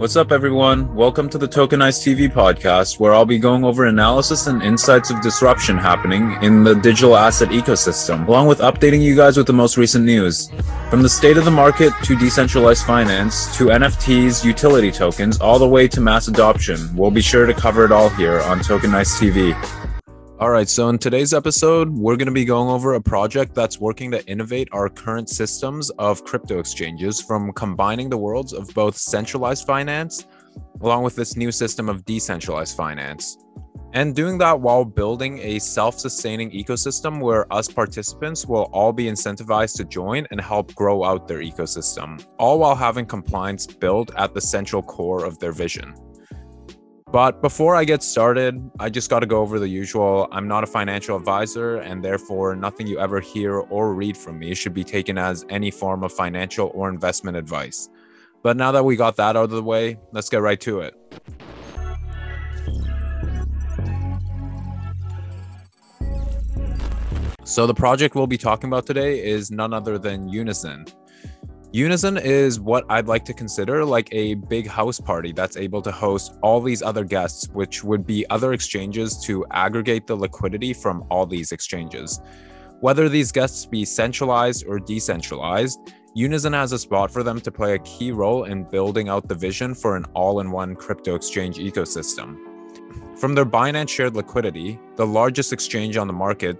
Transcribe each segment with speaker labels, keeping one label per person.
Speaker 1: What's up, everyone? Welcome to the Tokenice TV podcast, where I'll be going over analysis and insights of disruption happening in the digital asset ecosystem, along with updating you guys with the most recent news. From the state of the market to decentralized finance to NFTs, utility tokens, all the way to mass adoption, we'll be sure to cover it all here on Tokenice TV. All right, so in today's episode, we're going to be going over a project that's working to innovate our current systems of crypto exchanges from combining the worlds of both centralized finance along with this new system of decentralized finance. And doing that while building a self sustaining ecosystem where us participants will all be incentivized to join and help grow out their ecosystem, all while having compliance built at the central core of their vision. But before I get started, I just got to go over the usual. I'm not a financial advisor, and therefore, nothing you ever hear or read from me should be taken as any form of financial or investment advice. But now that we got that out of the way, let's get right to it. So, the project we'll be talking about today is none other than Unizen. Unizen is what I'd like to consider like a big house party that's able to host all these other guests, which would be other exchanges to aggregate the liquidity from all these exchanges. Whether these guests be centralized or decentralized, Unizen has a spot for them to play a key role in building out the vision for an all in one crypto exchange ecosystem. From their Binance shared liquidity, the largest exchange on the market,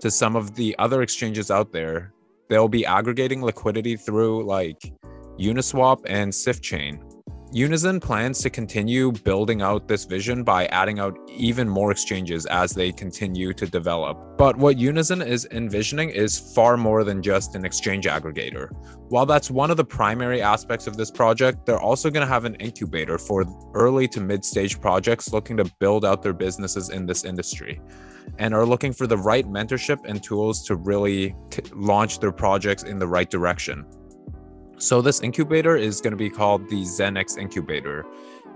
Speaker 1: to some of the other exchanges out there, they'll be aggregating liquidity through like Uniswap and Switcheo. Unizen plans to continue building out this vision by adding out even more exchanges as they continue to develop. But what Unizen is envisioning is far more than just an exchange aggregator. While that's one of the primary aspects of this project, they're also going to have an incubator for early to mid stage projects looking to build out their businesses in this industry and are looking for the right mentorship and tools to really t- launch their projects in the right direction. So, this incubator is going to be called the ZenX Incubator.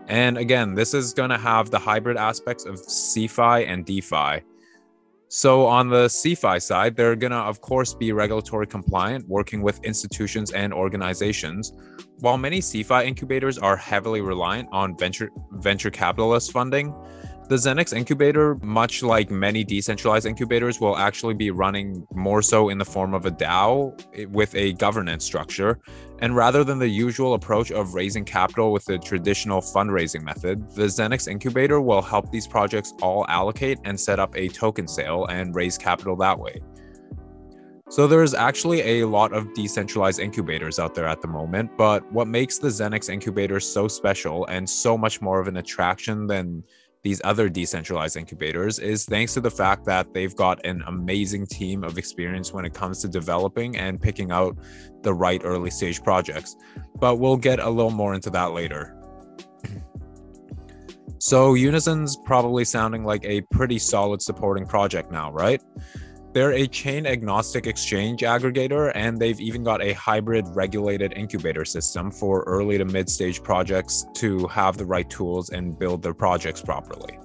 Speaker 1: And again, this is going to have the hybrid aspects of CeFi and DeFi. So, on the CeFi side, they're going to, of course, be regulatory compliant, working with institutions and organizations. While many CeFi incubators are heavily reliant on venture, venture capitalist funding, the ZenX incubator, much like many decentralized incubators, will actually be running more so in the form of a DAO eh, with a governance structure. And rather than the usual approach of raising capital with the traditional fundraising method, the ZenX incubator will help these projects all allocate and set up a token sale and raise capital that way. So there's actually a lot of decentralized incubators out there at the moment, but what makes the ZenX incubator so special and so much more of an attraction than these other decentralized incubators is thanks to the fact that they've got an amazing team of experience when it comes to developing and picking out the right early stage projects. But we'll get a little more into that later. So, Unizen's probably sounding like a pretty solid supporting project now, right? They're a chain agnostic exchange aggregator, and they've even got a hybrid regulated incubator system for early to mid stage projects to have the right tools and build their projects properly.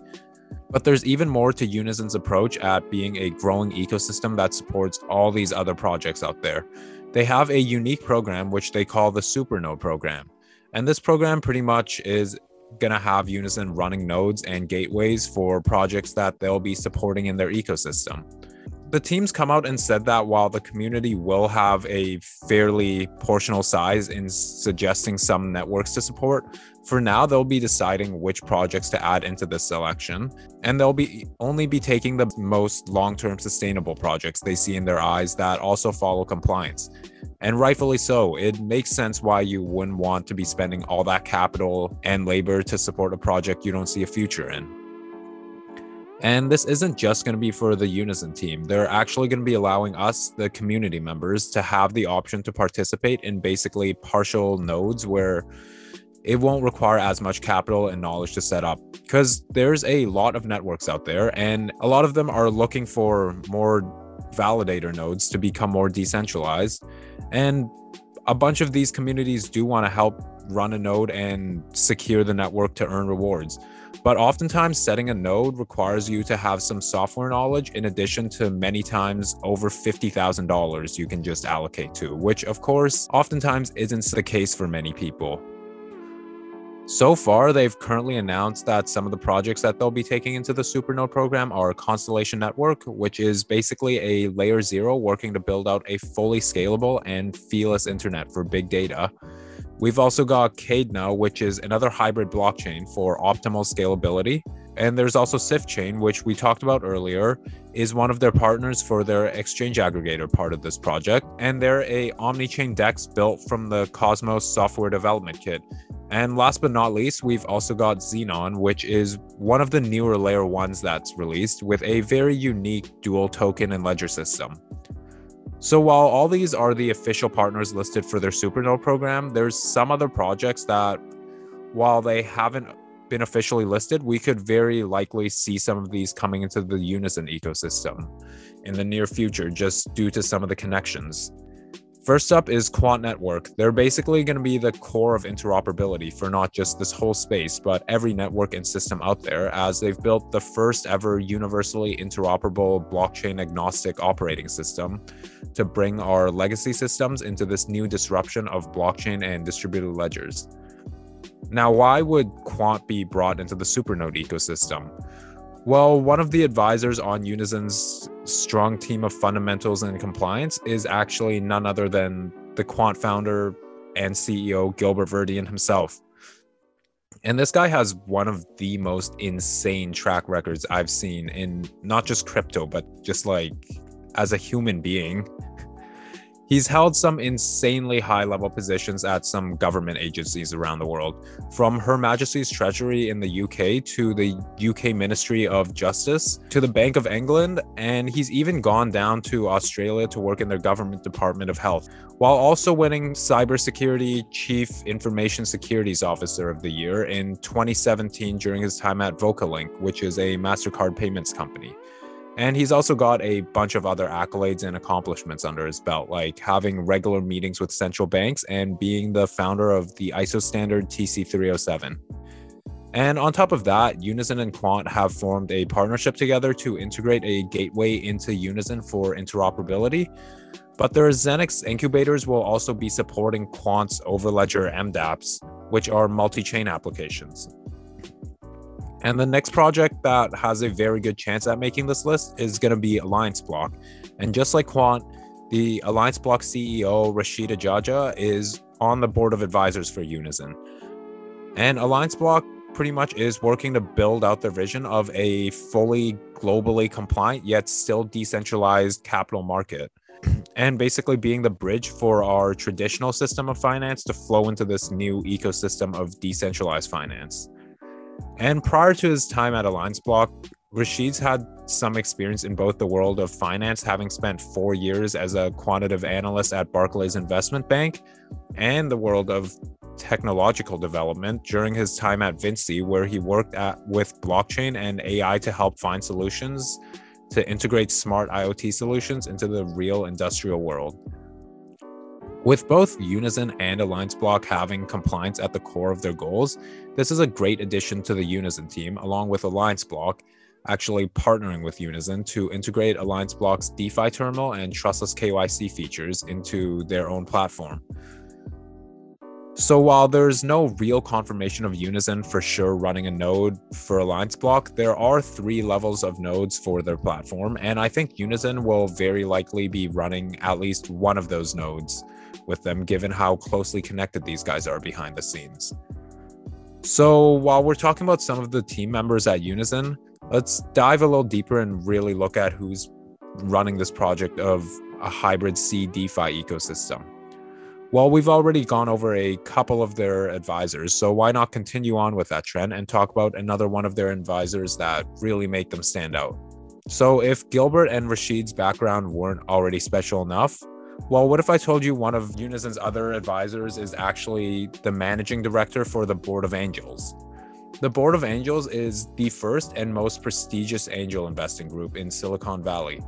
Speaker 1: But there's even more to Unizen's approach at being a growing ecosystem that supports all these other projects out there. They have a unique program which they call the Supernode program. And this program pretty much is going to have Unizen running nodes and gateways for projects that they'll be supporting in their ecosystem the teams come out and said that while the community will have a fairly portional size in suggesting some networks to support, for now they'll be deciding which projects to add into this selection, and they'll be only be taking the most long-term sustainable projects they see in their eyes that also follow compliance. And rightfully so, it makes sense why you wouldn't want to be spending all that capital and labor to support a project you don't see a future in. And this isn't just going to be for the Unizen team. They're actually going to be allowing us, the community members, to have the option to participate in basically partial nodes where it won't require as much capital and knowledge to set up because there's a lot of networks out there and a lot of them are looking for more validator nodes to become more decentralized and a bunch of these communities do want to help run a node and secure the network to earn rewards but oftentimes, setting a node requires you to have some software knowledge in addition to many times over $50,000 you can just allocate to, which, of course, oftentimes isn't the case for many people. So far, they've currently announced that some of the projects that they'll be taking into the Supernode program are Constellation Network, which is basically a layer zero working to build out a fully scalable and feeless internet for big data. We've also got Kadena, which is another hybrid blockchain for optimal scalability. And there's also Switcheo, which we talked about earlier, is one of their partners for their exchange aggregator part of this project. And they're a omni-chain DEX built from the Cosmos software development kit. And last but not least, we've also got Zenon, which is one of the newer layer ones that's released with a very unique dual token and ledger system. So while all these are the official partners listed for their Supernode program, there's some other projects that, while they haven't been officially listed, we could very likely see some of these coming into the Unizen ecosystem in the near future, just due to some of the connections. First up is Quant Network. They're basically going to be the core of interoperability for not just this whole space, but every network and system out there, as they've built the first ever universally interoperable blockchain agnostic operating system to bring our legacy systems into this new disruption of blockchain and distributed ledgers. Now, why would Quant be brought into the Supernode ecosystem? Well, one of the advisors on Unizen's strong team of fundamentals and compliance is actually none other than the Quant founder and CEO Gilbert Verdian himself. And this guy has one of the most insane track records I've seen in not just crypto, but just like as a human being. He's held some insanely high level positions at some government agencies around the world, from Her Majesty's Treasury in the UK to the UK Ministry of Justice to the Bank of England, and he's even gone down to Australia to work in their government Department of Health, while also winning Cybersecurity Chief Information Securities Officer of the Year in 2017 during his time at Vocalink, which is a MasterCard payments company. And he's also got a bunch of other accolades and accomplishments under his belt, like having regular meetings with central banks and being the founder of the ISO standard TC307. And on top of that, Unizen and Quant have formed a partnership together to integrate a gateway into Unizen for interoperability. But their ZenX incubators will also be supporting Quant's Overledger MDApps, which are multi chain applications. And the next project that has a very good chance at making this list is going to be Alliance Block. And just like Quant, the Alliance Block CEO, Rachid Ajaja, is on the board of advisors for Unizen. And Alliance Block pretty much is working to build out their vision of a fully globally compliant yet still decentralized capital market and basically being the bridge for our traditional system of finance to flow into this new ecosystem of decentralized finance. And prior to his time at Alliance Block, Rachid's had some experience in both the world of finance, having spent four years as a quantitative analyst at Barclays Investment Bank, and the world of technological development during his time at Vinci, where he worked at, with blockchain and AI to help find solutions to integrate smart IoT solutions into the real industrial world. With both Unizen and Alliance Block having compliance at the core of their goals, this is a great addition to the Unizen team, along with Alliance Block actually partnering with Unizen to integrate Alliance Block's DeFi terminal and trustless KYC features into their own platform. So while there's no real confirmation of Unizen for sure running a node for Alliance Block, there are three levels of nodes for their platform, and I think Unizen will very likely be running at least one of those nodes with them, given how closely connected these guys are behind the scenes. So, while we're talking about some of the team members at Unizen, let's dive a little deeper and really look at who's running this project of a hybrid CeDeFi ecosystem. Well, we've already gone over a couple of their advisors, so why not continue on with that trend and talk about another one of their advisors that really make them stand out? So, if Gilbert and Rachid's background weren't already special enough, well, what if I told you one of Unizen's other advisors is actually the managing director for the Board of Angels? The Board of Angels is the first and most prestigious angel investing group in Silicon Valley.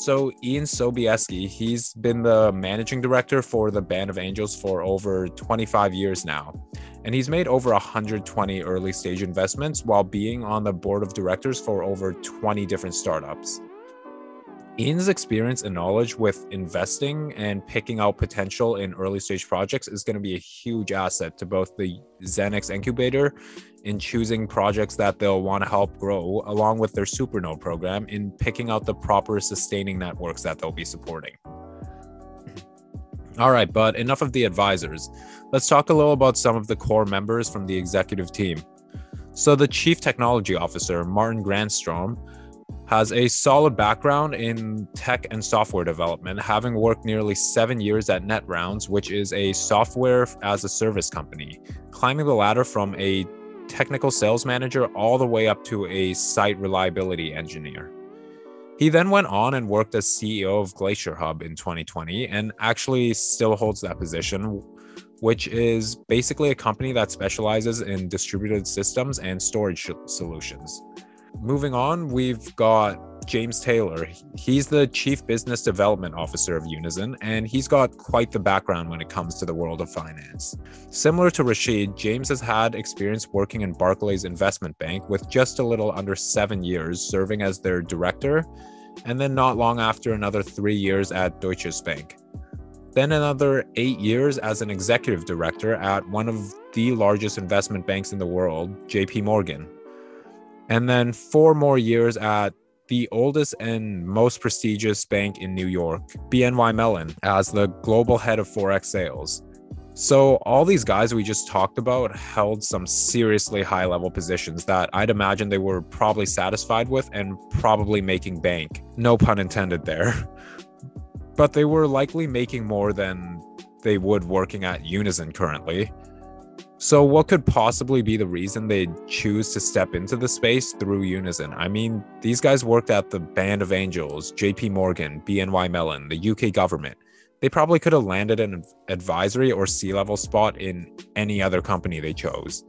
Speaker 1: So, Ian Sobieski, he's been the managing director for the Band of Angels for over 25 years now. And he's made over 120 early stage investments while being on the board of directors for over 20 different startups. Ian's experience and knowledge with investing and picking out potential in early stage projects is going to be a huge asset to both the ZenX incubator in choosing projects that they'll want to help grow, along with their Supernode program in picking out the proper sustaining networks that they'll be supporting. All right, but enough of the advisors. Let's talk a little about some of the core members from the executive team. So, the Chief Technology Officer, Martin Granström, has a solid background in tech and software development, having worked nearly seven years at NetRounds, which is a software as a service company, climbing the ladder from a technical sales manager all the way up to a site reliability engineer. He then went on and worked as CEO of Glacier Hub in 2020 and actually still holds that position, which is basically a company that specializes in distributed systems and storage solutions. Moving on, we've got James Taylor. He's the Chief Business Development Officer of Unizen, and he's got quite the background when it comes to the world of finance. Similar to Rachid, James has had experience working in Barclays Investment Bank with just a little under seven years serving as their director, and then not long after another three years at Deutsche Bank. Then another eight years as an executive director at one of the largest investment banks in the world, JP Morgan and then four more years at the oldest and most prestigious bank in New York, BNY Mellon, as the global head of Forex sales. So, all these guys we just talked about held some seriously high level positions that I'd imagine they were probably satisfied with and probably making bank. No pun intended there. But they were likely making more than they would working at Unizen currently. So, what could possibly be the reason they choose to step into the space through Unizen? I mean, these guys worked at the Band of Angels, JP Morgan, BNY Mellon, the UK government. They probably could have landed an advisory or C level spot in any other company they chose.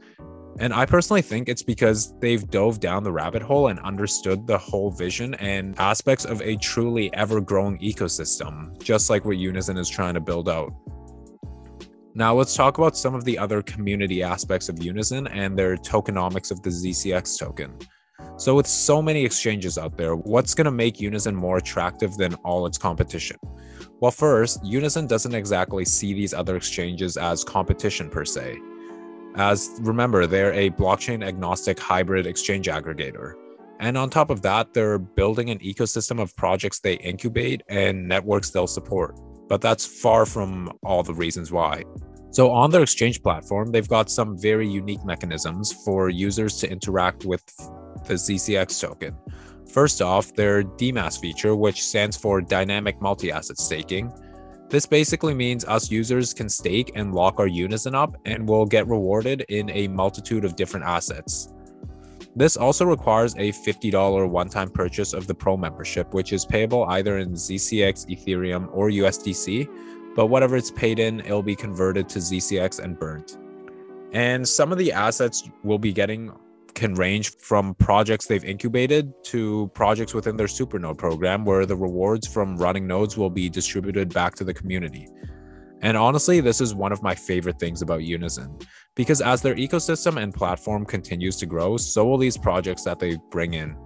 Speaker 1: And I personally think it's because they've dove down the rabbit hole and understood the whole vision and aspects of a truly ever growing ecosystem, just like what Unizen is trying to build out. Now, let's talk about some of the other community aspects of Unizen and their tokenomics of the ZCX token. So, with so many exchanges out there, what's going to make Unizen more attractive than all its competition? Well, first, Unizen doesn't exactly see these other exchanges as competition per se. As remember, they're a blockchain agnostic hybrid exchange aggregator. And on top of that, they're building an ecosystem of projects they incubate and networks they'll support but that's far from all the reasons why. So, on their exchange platform, they've got some very unique mechanisms for users to interact with the ZCX token. First off, their DMAS feature, which stands for Dynamic Multi Asset Staking. This basically means us users can stake and lock our Unizen up and will get rewarded in a multitude of different assets. This also requires a $50 one time purchase of the Pro membership, which is payable either in ZCX, Ethereum, or USDC. But whatever it's paid in, it'll be converted to ZCX and burnt. And some of the assets we'll be getting can range from projects they've incubated to projects within their Supernode program, where the rewards from running nodes will be distributed back to the community. And honestly, this is one of my favorite things about Unizen because as their ecosystem and platform continues to grow, so will these projects that they bring in.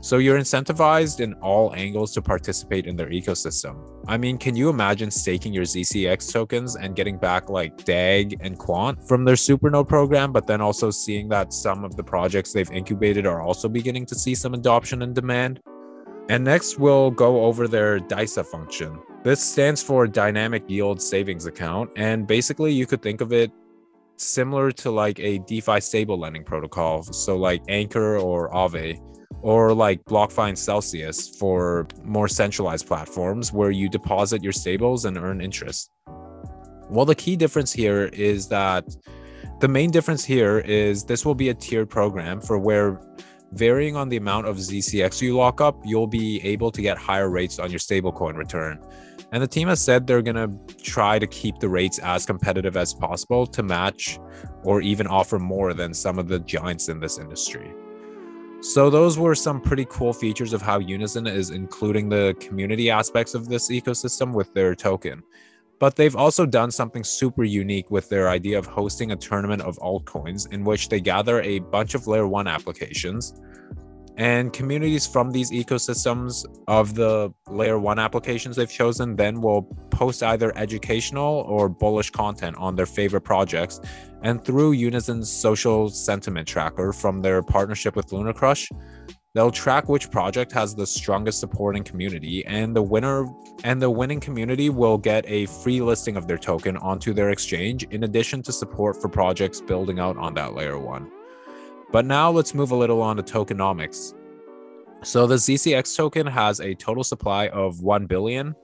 Speaker 1: So you're incentivized in all angles to participate in their ecosystem. I mean, can you imagine staking your ZCX tokens and getting back like DAG and Quant from their Supernode program, but then also seeing that some of the projects they've incubated are also beginning to see some adoption and demand? And next, we'll go over their DYSA function. This stands for Dynamic Yield Savings Account. And basically, you could think of it similar to like a DeFi stable lending protocol. So, like Anchor or Aave, or like BlockFi and Celsius for more centralized platforms where you deposit your stables and earn interest. Well, the key difference here is that the main difference here is this will be a tiered program for where varying on the amount of ZCX you lock up, you'll be able to get higher rates on your stablecoin return. And the team has said they're going to try to keep the rates as competitive as possible to match or even offer more than some of the giants in this industry. So, those were some pretty cool features of how Unizen is including the community aspects of this ecosystem with their token. But they've also done something super unique with their idea of hosting a tournament of altcoins in which they gather a bunch of layer one applications And communities from these ecosystems of the layer one applications they've chosen then will post either educational or bullish content on their favorite projects. And through Unizen's social sentiment tracker from their partnership with Lunar Crush, They'll track which project has the strongest supporting community, and the winner and the winning community will get a free listing of their token onto their exchange, in addition to support for projects building out on that layer one. But now let's move a little on to tokenomics. So the ZCX token has a total supply of 1 billion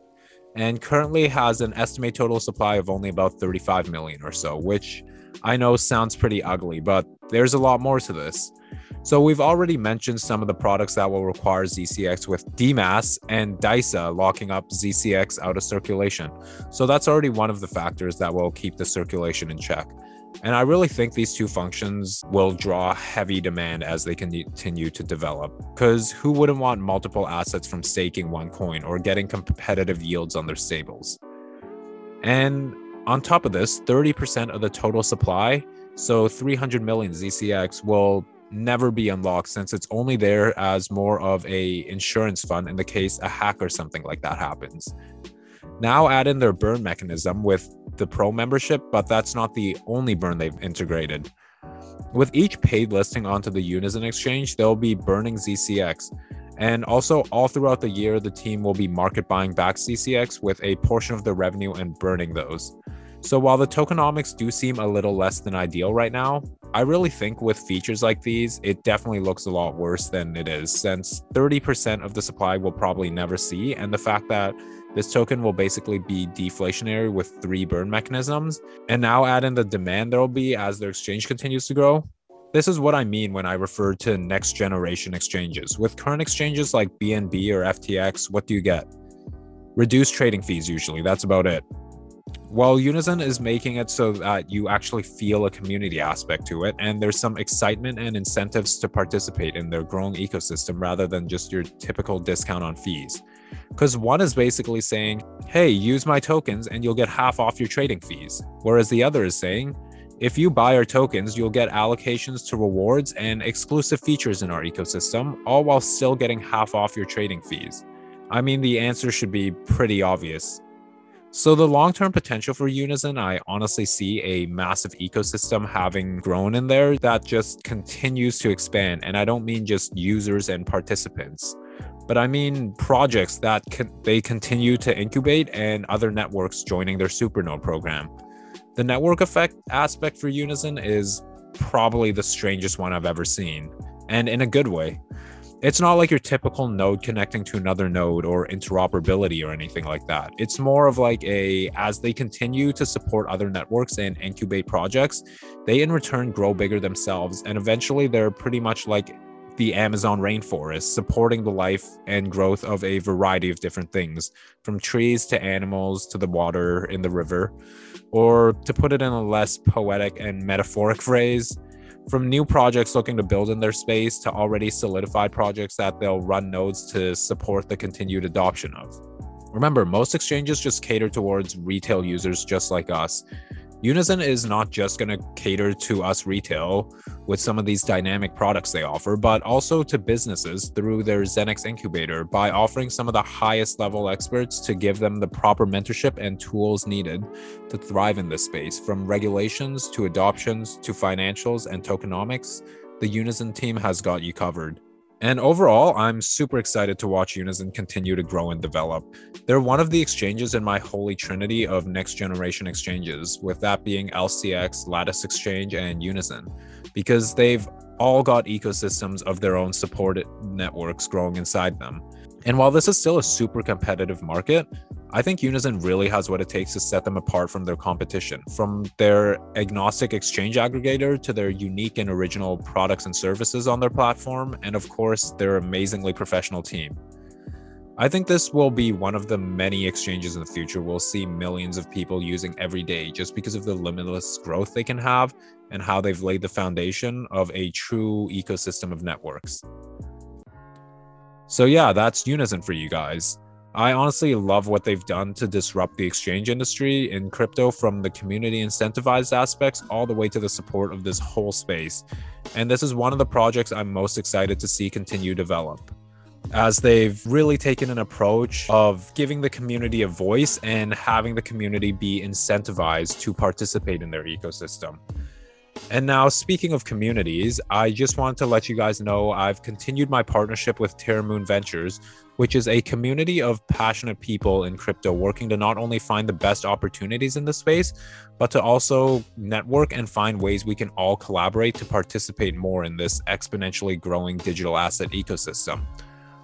Speaker 1: and currently has an estimated total supply of only about 35 million or so, which I know sounds pretty ugly, but there's a lot more to this. So we've already mentioned some of the products that will require ZCX with DMAS and DYSA locking up ZCX out of circulation. So that's already one of the factors that will keep the circulation in check. And I really think these two functions will draw heavy demand as they continue to develop. Because who wouldn't want multiple assets from staking one coin or getting competitive yields on their stables? And on top of this, 30% of the total supply, so 300 million ZCX, will never be unlocked since it's only there as more of a insurance fund in the case a hack or something like that happens. Now add in their burn mechanism with the pro membership, but that's not the only burn they've integrated. With each paid listing onto the Unizen exchange, they'll be burning ZCX. And also, all throughout the year, the team will be market buying back ZCX with a portion of the revenue and burning those. So while the tokenomics do seem a little less than ideal right now, I really think with features like these, it definitely looks a lot worse than it is, since 30% of the supply will probably never see, and the fact that this token will basically be deflationary with three burn mechanisms, and now add in the demand there will be as their exchange continues to grow. This is what I mean when I refer to next generation exchanges. With current exchanges like BNB or FTX, what do you get? Reduced trading fees, usually. That's about it while Unizen is making it so that you actually feel a community aspect to it, and there's some excitement and incentives to participate in their growing ecosystem rather than just your typical discount on fees. Because one is basically saying, hey, use my tokens and you'll get half off your trading fees. Whereas the other is saying, if you buy our tokens, you'll get allocations to rewards and exclusive features in our ecosystem, all while still getting half off your trading fees. I mean, the answer should be pretty obvious. So the long-term potential for Unizen, I honestly see a massive ecosystem having grown in there that just continues to expand. And I don't mean just users and participants, but I mean projects that can, they continue to incubate and other networks joining their supernode program. The network effect aspect for Unizen is probably the strangest one I've ever seen, and in a good way it's not like your typical node connecting to another node or interoperability or anything like that. It's more of like a as they continue to support other networks and incubate projects, they in return grow bigger themselves and eventually they're pretty much like the Amazon rainforest, supporting the life and growth of a variety of different things, from trees to animals to the water in the river. Or to put it in a less poetic and metaphoric phrase, from new projects looking to build in their space to already solidified projects that they'll run nodes to support the continued adoption of. Remember, most exchanges just cater towards retail users just like us, Unizen is not just going to cater to us retail with some of these dynamic products they offer, but also to businesses through their ZenX incubator by offering some of the highest level experts to give them the proper mentorship and tools needed to thrive in this space. From regulations to adoptions to financials and tokenomics, the Unizen team has got you covered. And overall, I'm super excited to watch Unizen continue to grow and develop. They're one of the exchanges in my holy trinity of next generation exchanges, with that being LCX, Lattice Exchange, and Unizen, because they've all got ecosystems of their own supported networks growing inside them. And while this is still a super competitive market, I think Unizen really has what it takes to set them apart from their competition, from their agnostic exchange aggregator to their unique and original products and services on their platform, and of course, their amazingly professional team. I think this will be one of the many exchanges in the future we'll see millions of people using every day just because of the limitless growth they can have and how they've laid the foundation of a true ecosystem of networks. So, yeah, that's Unizen for you guys. I honestly love what they've done to disrupt the exchange industry in crypto from the community incentivized aspects all the way to the support of this whole space. And this is one of the projects I'm most excited to see continue develop as they've really taken an approach of giving the community a voice and having the community be incentivized to participate in their ecosystem. And now, speaking of communities, I just wanted to let you guys know I've continued my partnership with Terramoon Ventures, which is a community of passionate people in crypto working to not only find the best opportunities in the space, but to also network and find ways we can all collaborate to participate more in this exponentially growing digital asset ecosystem.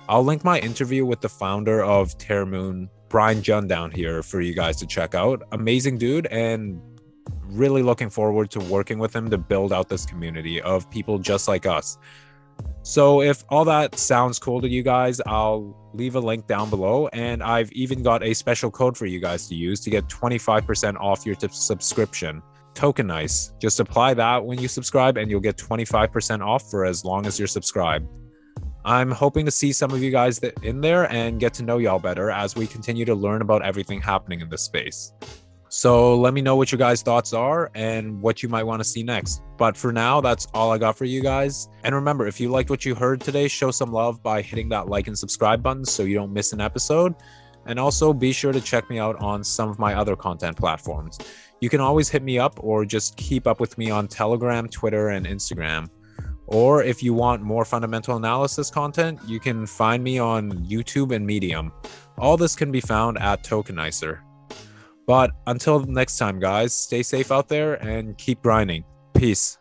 Speaker 1: I'll link my interview with the founder of Terramoon, Brian Jun, down here for you guys to check out. Amazing dude, and really looking forward to working with him to build out this community of people just like us. So, if all that sounds cool to you guys, I'll leave a link down below. And I've even got a special code for you guys to use to get 25% off your t- subscription. Tokenice. Just apply that when you subscribe, and you'll get 25% off for as long as you're subscribed. I'm hoping to see some of you guys in there and get to know y'all better as we continue to learn about everything happening in this space. So let me know what your guys' thoughts are and what you might want to see next. But for now, that's all I got for you guys. And remember, if you liked what you heard today, show some love by hitting that like and subscribe button so you don't miss an episode. And also be sure to check me out on some of my other content platforms. You can always hit me up or just keep up with me on Telegram, Twitter, and Instagram. Or if you want more fundamental analysis content, you can find me on YouTube and Medium. All this can be found at Tokenice. But until next time, guys, stay safe out there and keep grinding. Peace.